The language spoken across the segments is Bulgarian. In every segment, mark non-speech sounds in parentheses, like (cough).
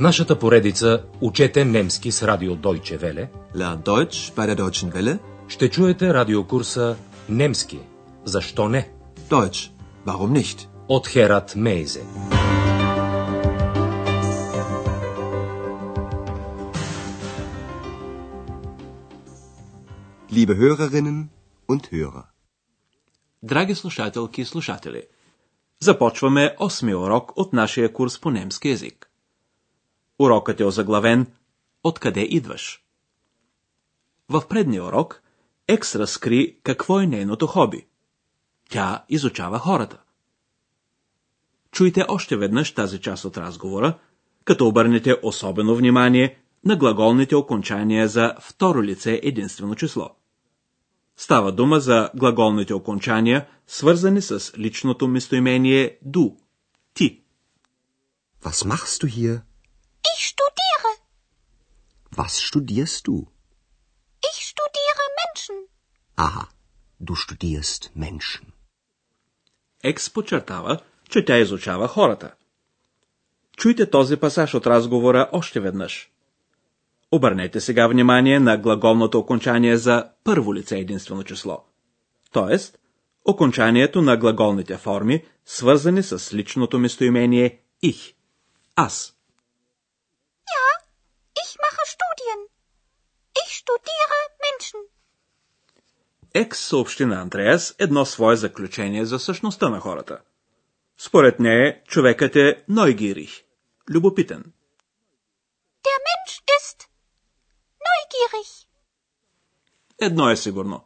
В нашата поредица Учете немски с радио Deutsche Welle Lern Deutsch bei der Deutschen Welle. ще чуете радиокурса Немски. Защо не? Deutsch. Warum nicht? От Херат Мейзе. Liebe Hörerinnen und Hörer. Драги слушателки и слушатели, започваме осми урок от нашия курс по немски язик. Урокът е озаглавен Откъде идваш? В предния урок Екс разкри какво е нейното хоби. Тя изучава хората. Чуйте още веднъж тази част от разговора, като обърнете особено внимание на глаголните окончания за второ лице единствено число. Става дума за глаголните окончания, свързани с личното местоимение ду, ти. Was machst du hier? Ich studiere. Was studierst du? Ich studiere Menschen. Aha, du studierst Menschen. Екс подчертава, че тя изучава хората. Чуйте този пасаж от разговора още веднъж. Обърнете сега внимание на глаголното окончание за първо лице единствено число. Тоест, окончанието на глаголните форми, свързани с личното местоимение их. Аз. Ja, ich mache Studien. Ich studiere Menschen. Екс съобщи на Андреас едно свое заключение за същността на хората. Според нея, човекът е нойгирих, любопитен. Der Mensch ist neugierig. Едно е сигурно.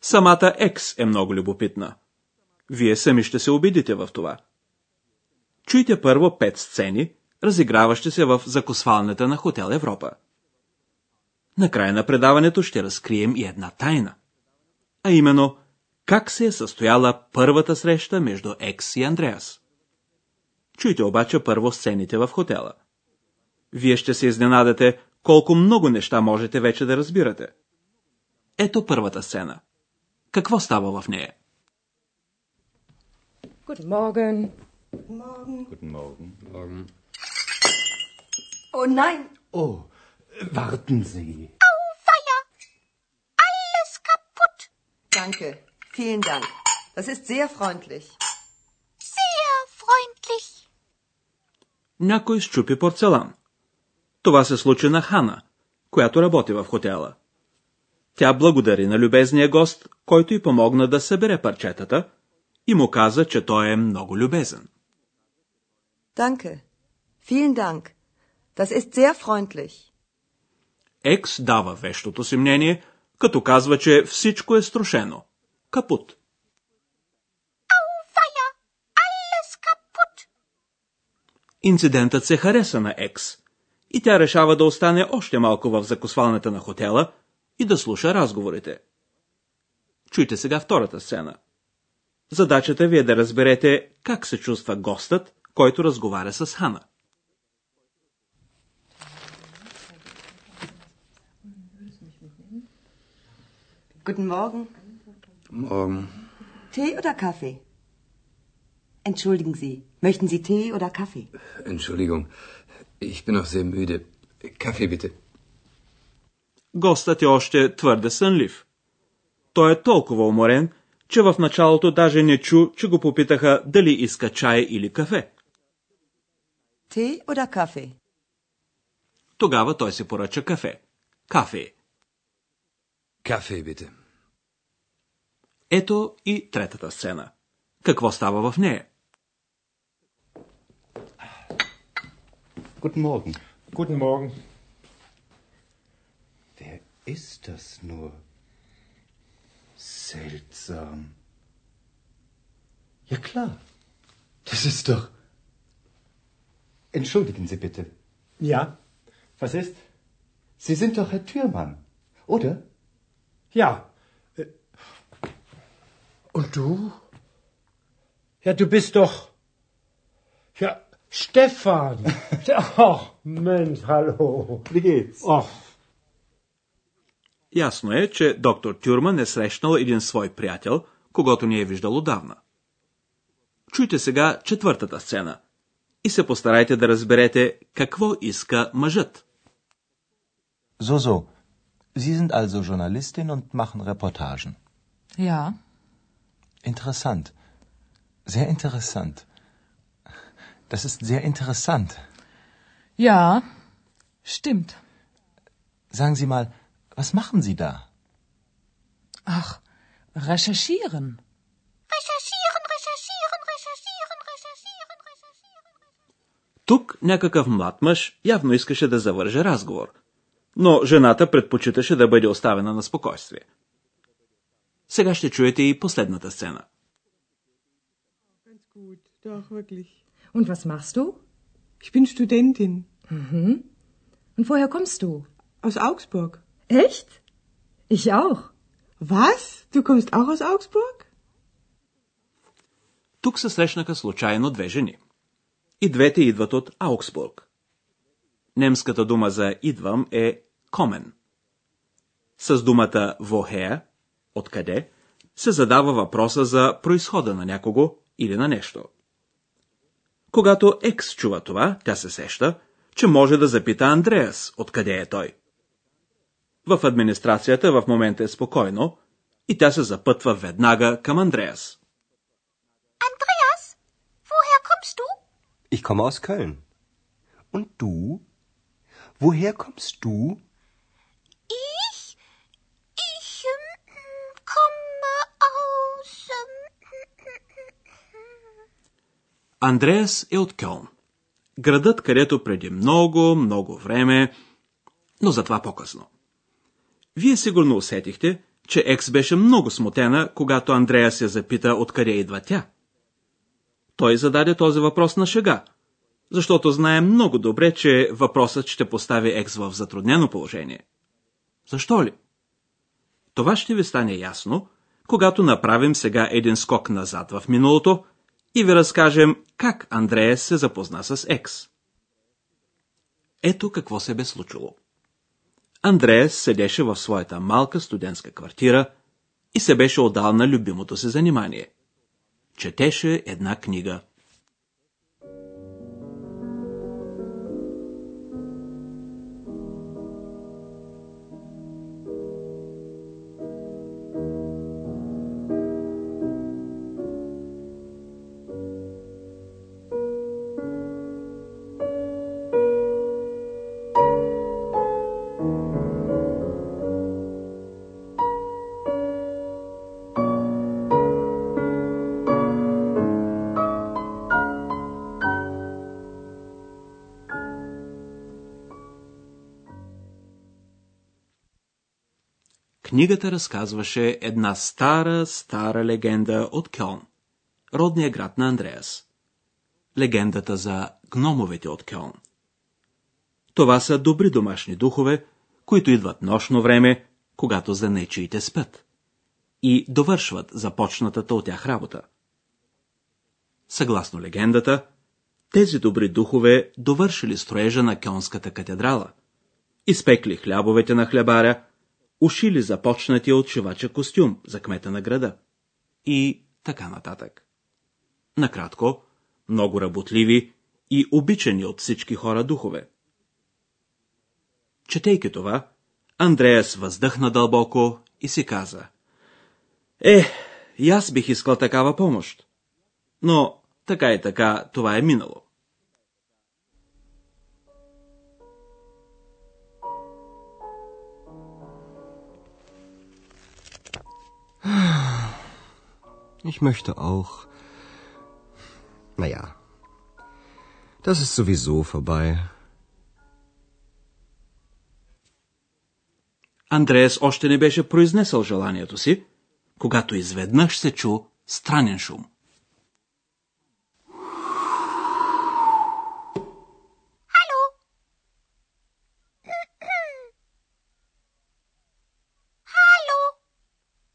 Самата Екс е много любопитна. Вие сами ще се убедите в това. Чуйте първо пет сцени, разиграващи се в закосвалната на Хотел Европа. Накрая на предаването ще разкрием и една тайна. А именно, как се е състояла първата среща между Екс и Андреас. Чуйте обаче първо сцените в хотела. Вие ще се изненадате колко много неща можете вече да разбирате. Ето първата сцена. Какво става в нея? Guten Morgen. Guten Morgen. Morgen. Oh nein, Oh, warten Sie. Danke. Vielen Dank. Das ist sehr freundlich. Sehr freundlich. Някой щупи порцелан. Това се случи на Хана, която работи в хотела. Тя благодари на любезния гост, който й помогна да събере парчетата и му каза, че той е много любезен. Danke. Vielen Dank. Das ist sehr freundlich. Екс дава вещото си мнение, като казва, че всичко е струшено. Капут. Инцидентът се хареса на Екс и тя решава да остане още малко в закосвалната на хотела и да слуша разговорите. Чуйте сега втората сцена. Задачата ви е да разберете как се чувства гостът, който разговаря с Хана. Guten Morgen. Morgen. Tee oder Kaffee? Entschuldigen Sie, möchten Sie Tee oder Kaffee? Entschuldigung, ich bin noch sehr müde. Kaffee bitte. Гостът е още твърде сънлив. Той е толкова уморен, че в началото даже не чу, че го попитаха дали иска чай или кафе. Tee oder Kaffee? Тогава той си поръча кафе. Кафе. Kaffee bitte. Ето и третата сцена. Какво става в нея? Guten Morgen. Guten Morgen. Wer ist das nur? Seltsam. Ja klar. Das ist doch. Entschuldigen Sie bitte. Ja, was ist? Sie sind doch Herr Türmann, oder? Ja. Äh, Und du? Ja, du bist doch. Ja, Stefan. (laughs) Ach, Mensch, hallo. Wie geht's? Ach, Ясно е, че доктор Тюрман е срещнал един свой приятел, когато не е виждал отдавна. Чуйте сега четвъртата сцена и се постарайте да разберете какво иска мъжът. So, so. Sie sind also Journalistin und machen Reportagen. Ja. Interessant. Sehr interessant. Das ist sehr interessant. Ja. Stimmt. Sagen Sie mal, was machen Sie da? Ach, recherchieren. Recherchieren, recherchieren, recherchieren, recherchieren, recherchieren. Тук някакъв млад мъж явно искаше да завърже разговор, но жената предпочиташе да бъде оставена на спокойствие. Сега ще чуете и последната сцена. Doch, wirklich. Und was machst du? Ich bin Studentin Und woher kommst du? aus Augsburg. Echt? Ich auch. Was? Du kommst auch aus Augsburg? Тук се срещнаха случайно две жени. И двете идват от Аугсбург. Немската дума за идвам е комен. С думата woher, откъде, се задава въпроса за происхода на някого или на нещо. Когато Екс чува това, тя се сеща, че може да запита Андреас откъде е той. В администрацията в момента е спокойно и тя се запътва веднага към Андреас. Andreas, woher kommst du? Ich komme aus Köln. Und du? Woher kommst du? Ich? Ich ähm, komme aus. Ähm, Андреас е от Кьолн. Градът, където преди много, много време, но за това по-късно. Вие сигурно усетихте, че Екс беше много смутена, когато Андрея се запита откъде идва тя. Той зададе този въпрос на шега, защото знае много добре, че въпросът ще постави Екс в затруднено положение. Защо ли? Това ще ви стане ясно, когато направим сега един скок назад в миналото и ви разкажем как Андрея се запозна с Екс. Ето какво се бе случило. Андреас седеше в своята малка студентска квартира и се беше отдал на любимото си занимание. Четеше една книга. Книгата разказваше една стара, стара легенда от Кьон, родния град на Андреас. Легендата за гномовете от Кьон. Това са добри домашни духове, които идват нощно време, когато занечиите спят и довършват започнатата от тях работа. Съгласно легендата, тези добри духове довършили строежа на Кьонската катедрала, изпекли хлябовете на хлебаря, ушили започнатия от шивача костюм за кмета на града. И така нататък. Накратко, много работливи и обичани от всички хора духове. Четейки това, Андреас въздъхна дълбоко и си каза. Е, и аз бих искал такава помощ. Но така и така, това е минало. Ich möchte auch. Naja. Das ist sowieso vorbei. Андреас още не беше произнесъл желанието си, когато изведнъж се чу странен шум. Hallo? Hallo?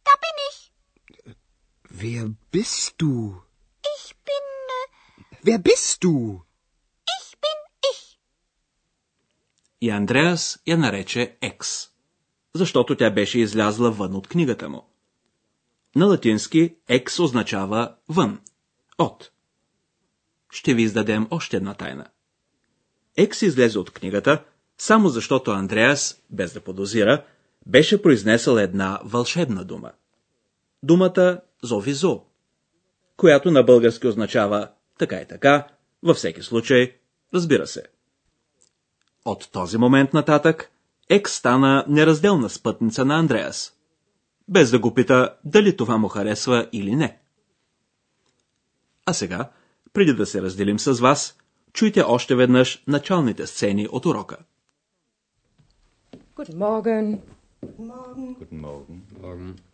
Da bin ich. Wer bist du? Ich bin. Äh, Wer bist du? ich bin ich. И Андреас я нарече Екс, защото тя беше излязла вън от книгата му. На латински Екс означава вън, от. ще ви издадем още една тайна. Екс излезе от книгата, само защото Андреас, без да подозира, беше произнесъл една вълшебна дума. Думата зовизо, която на български означава така и така, във всеки случай, разбира се. От този момент нататък, Екс стана неразделна спътница на Андреас, без да го пита дали това му харесва или не. А сега, преди да се разделим с вас, чуйте още веднъж началните сцени от урока. Guten Morgen. Guten Morgen. Guten Morgen. Morgen.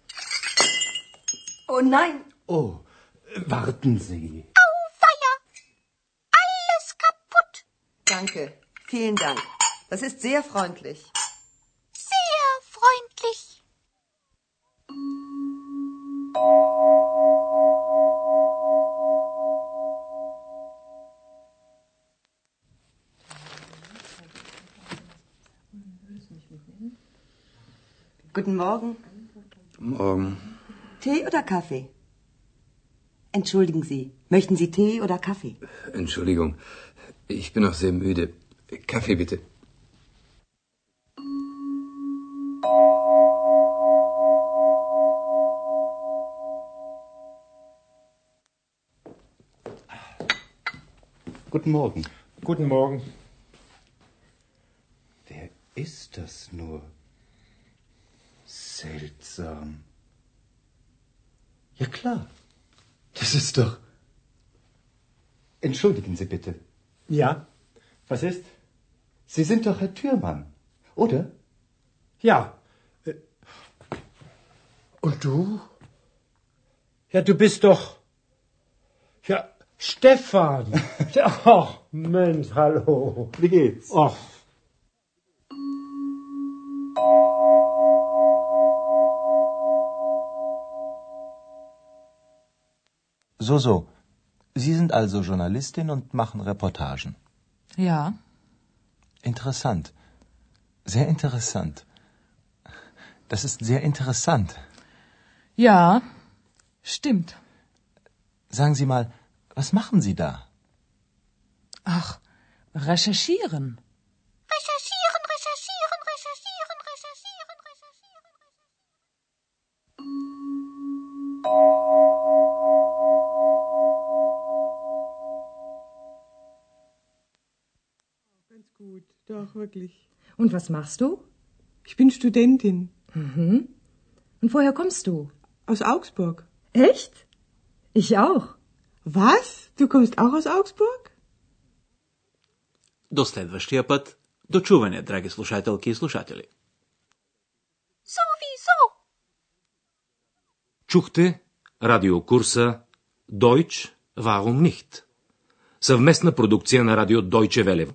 Oh nein, Oh, warten Sie. Auweia! Alles kaputt! Danke. Vielen Dank. Das ist sehr freundlich. Sehr freundlich! Guten Morgen. Morgen. Tee oder Kaffee? Entschuldigen Sie, möchten Sie Tee oder Kaffee? Entschuldigung. Ich bin noch sehr müde. Kaffee bitte. Guten Morgen. Guten Morgen. Wer ist das nur? Seltsam. Ja klar. Das ist doch. Entschuldigen Sie bitte. Ja, was ist? Sie sind doch Herr Türmann, oder? Ja. Äh, Und du? Ja, du bist doch. Ja, Stefan. (laughs) Ach, Mensch, hallo. Wie geht's? Ach. So, so. Sie sind also Journalistin und machen Reportagen. Ja, Interessant. Sehr interessant. Das ist sehr interessant. ja, stimmt. Sagen Sie mal, was machen Sie da? Ach, recherchieren. Doch, wirklich. Und was machst du? Ich bin Studentin. Mhm. Und woher kommst du? Aus Augsburg. Echt? Ich auch. Was? Du kommst auch aus Augsburg? До следващия път, до чуване, драги слушателки и слушатели. Sowieso! Чухте радиокурса Deutsch, warum nicht? Съвместна продукция на радио Deutsche Welle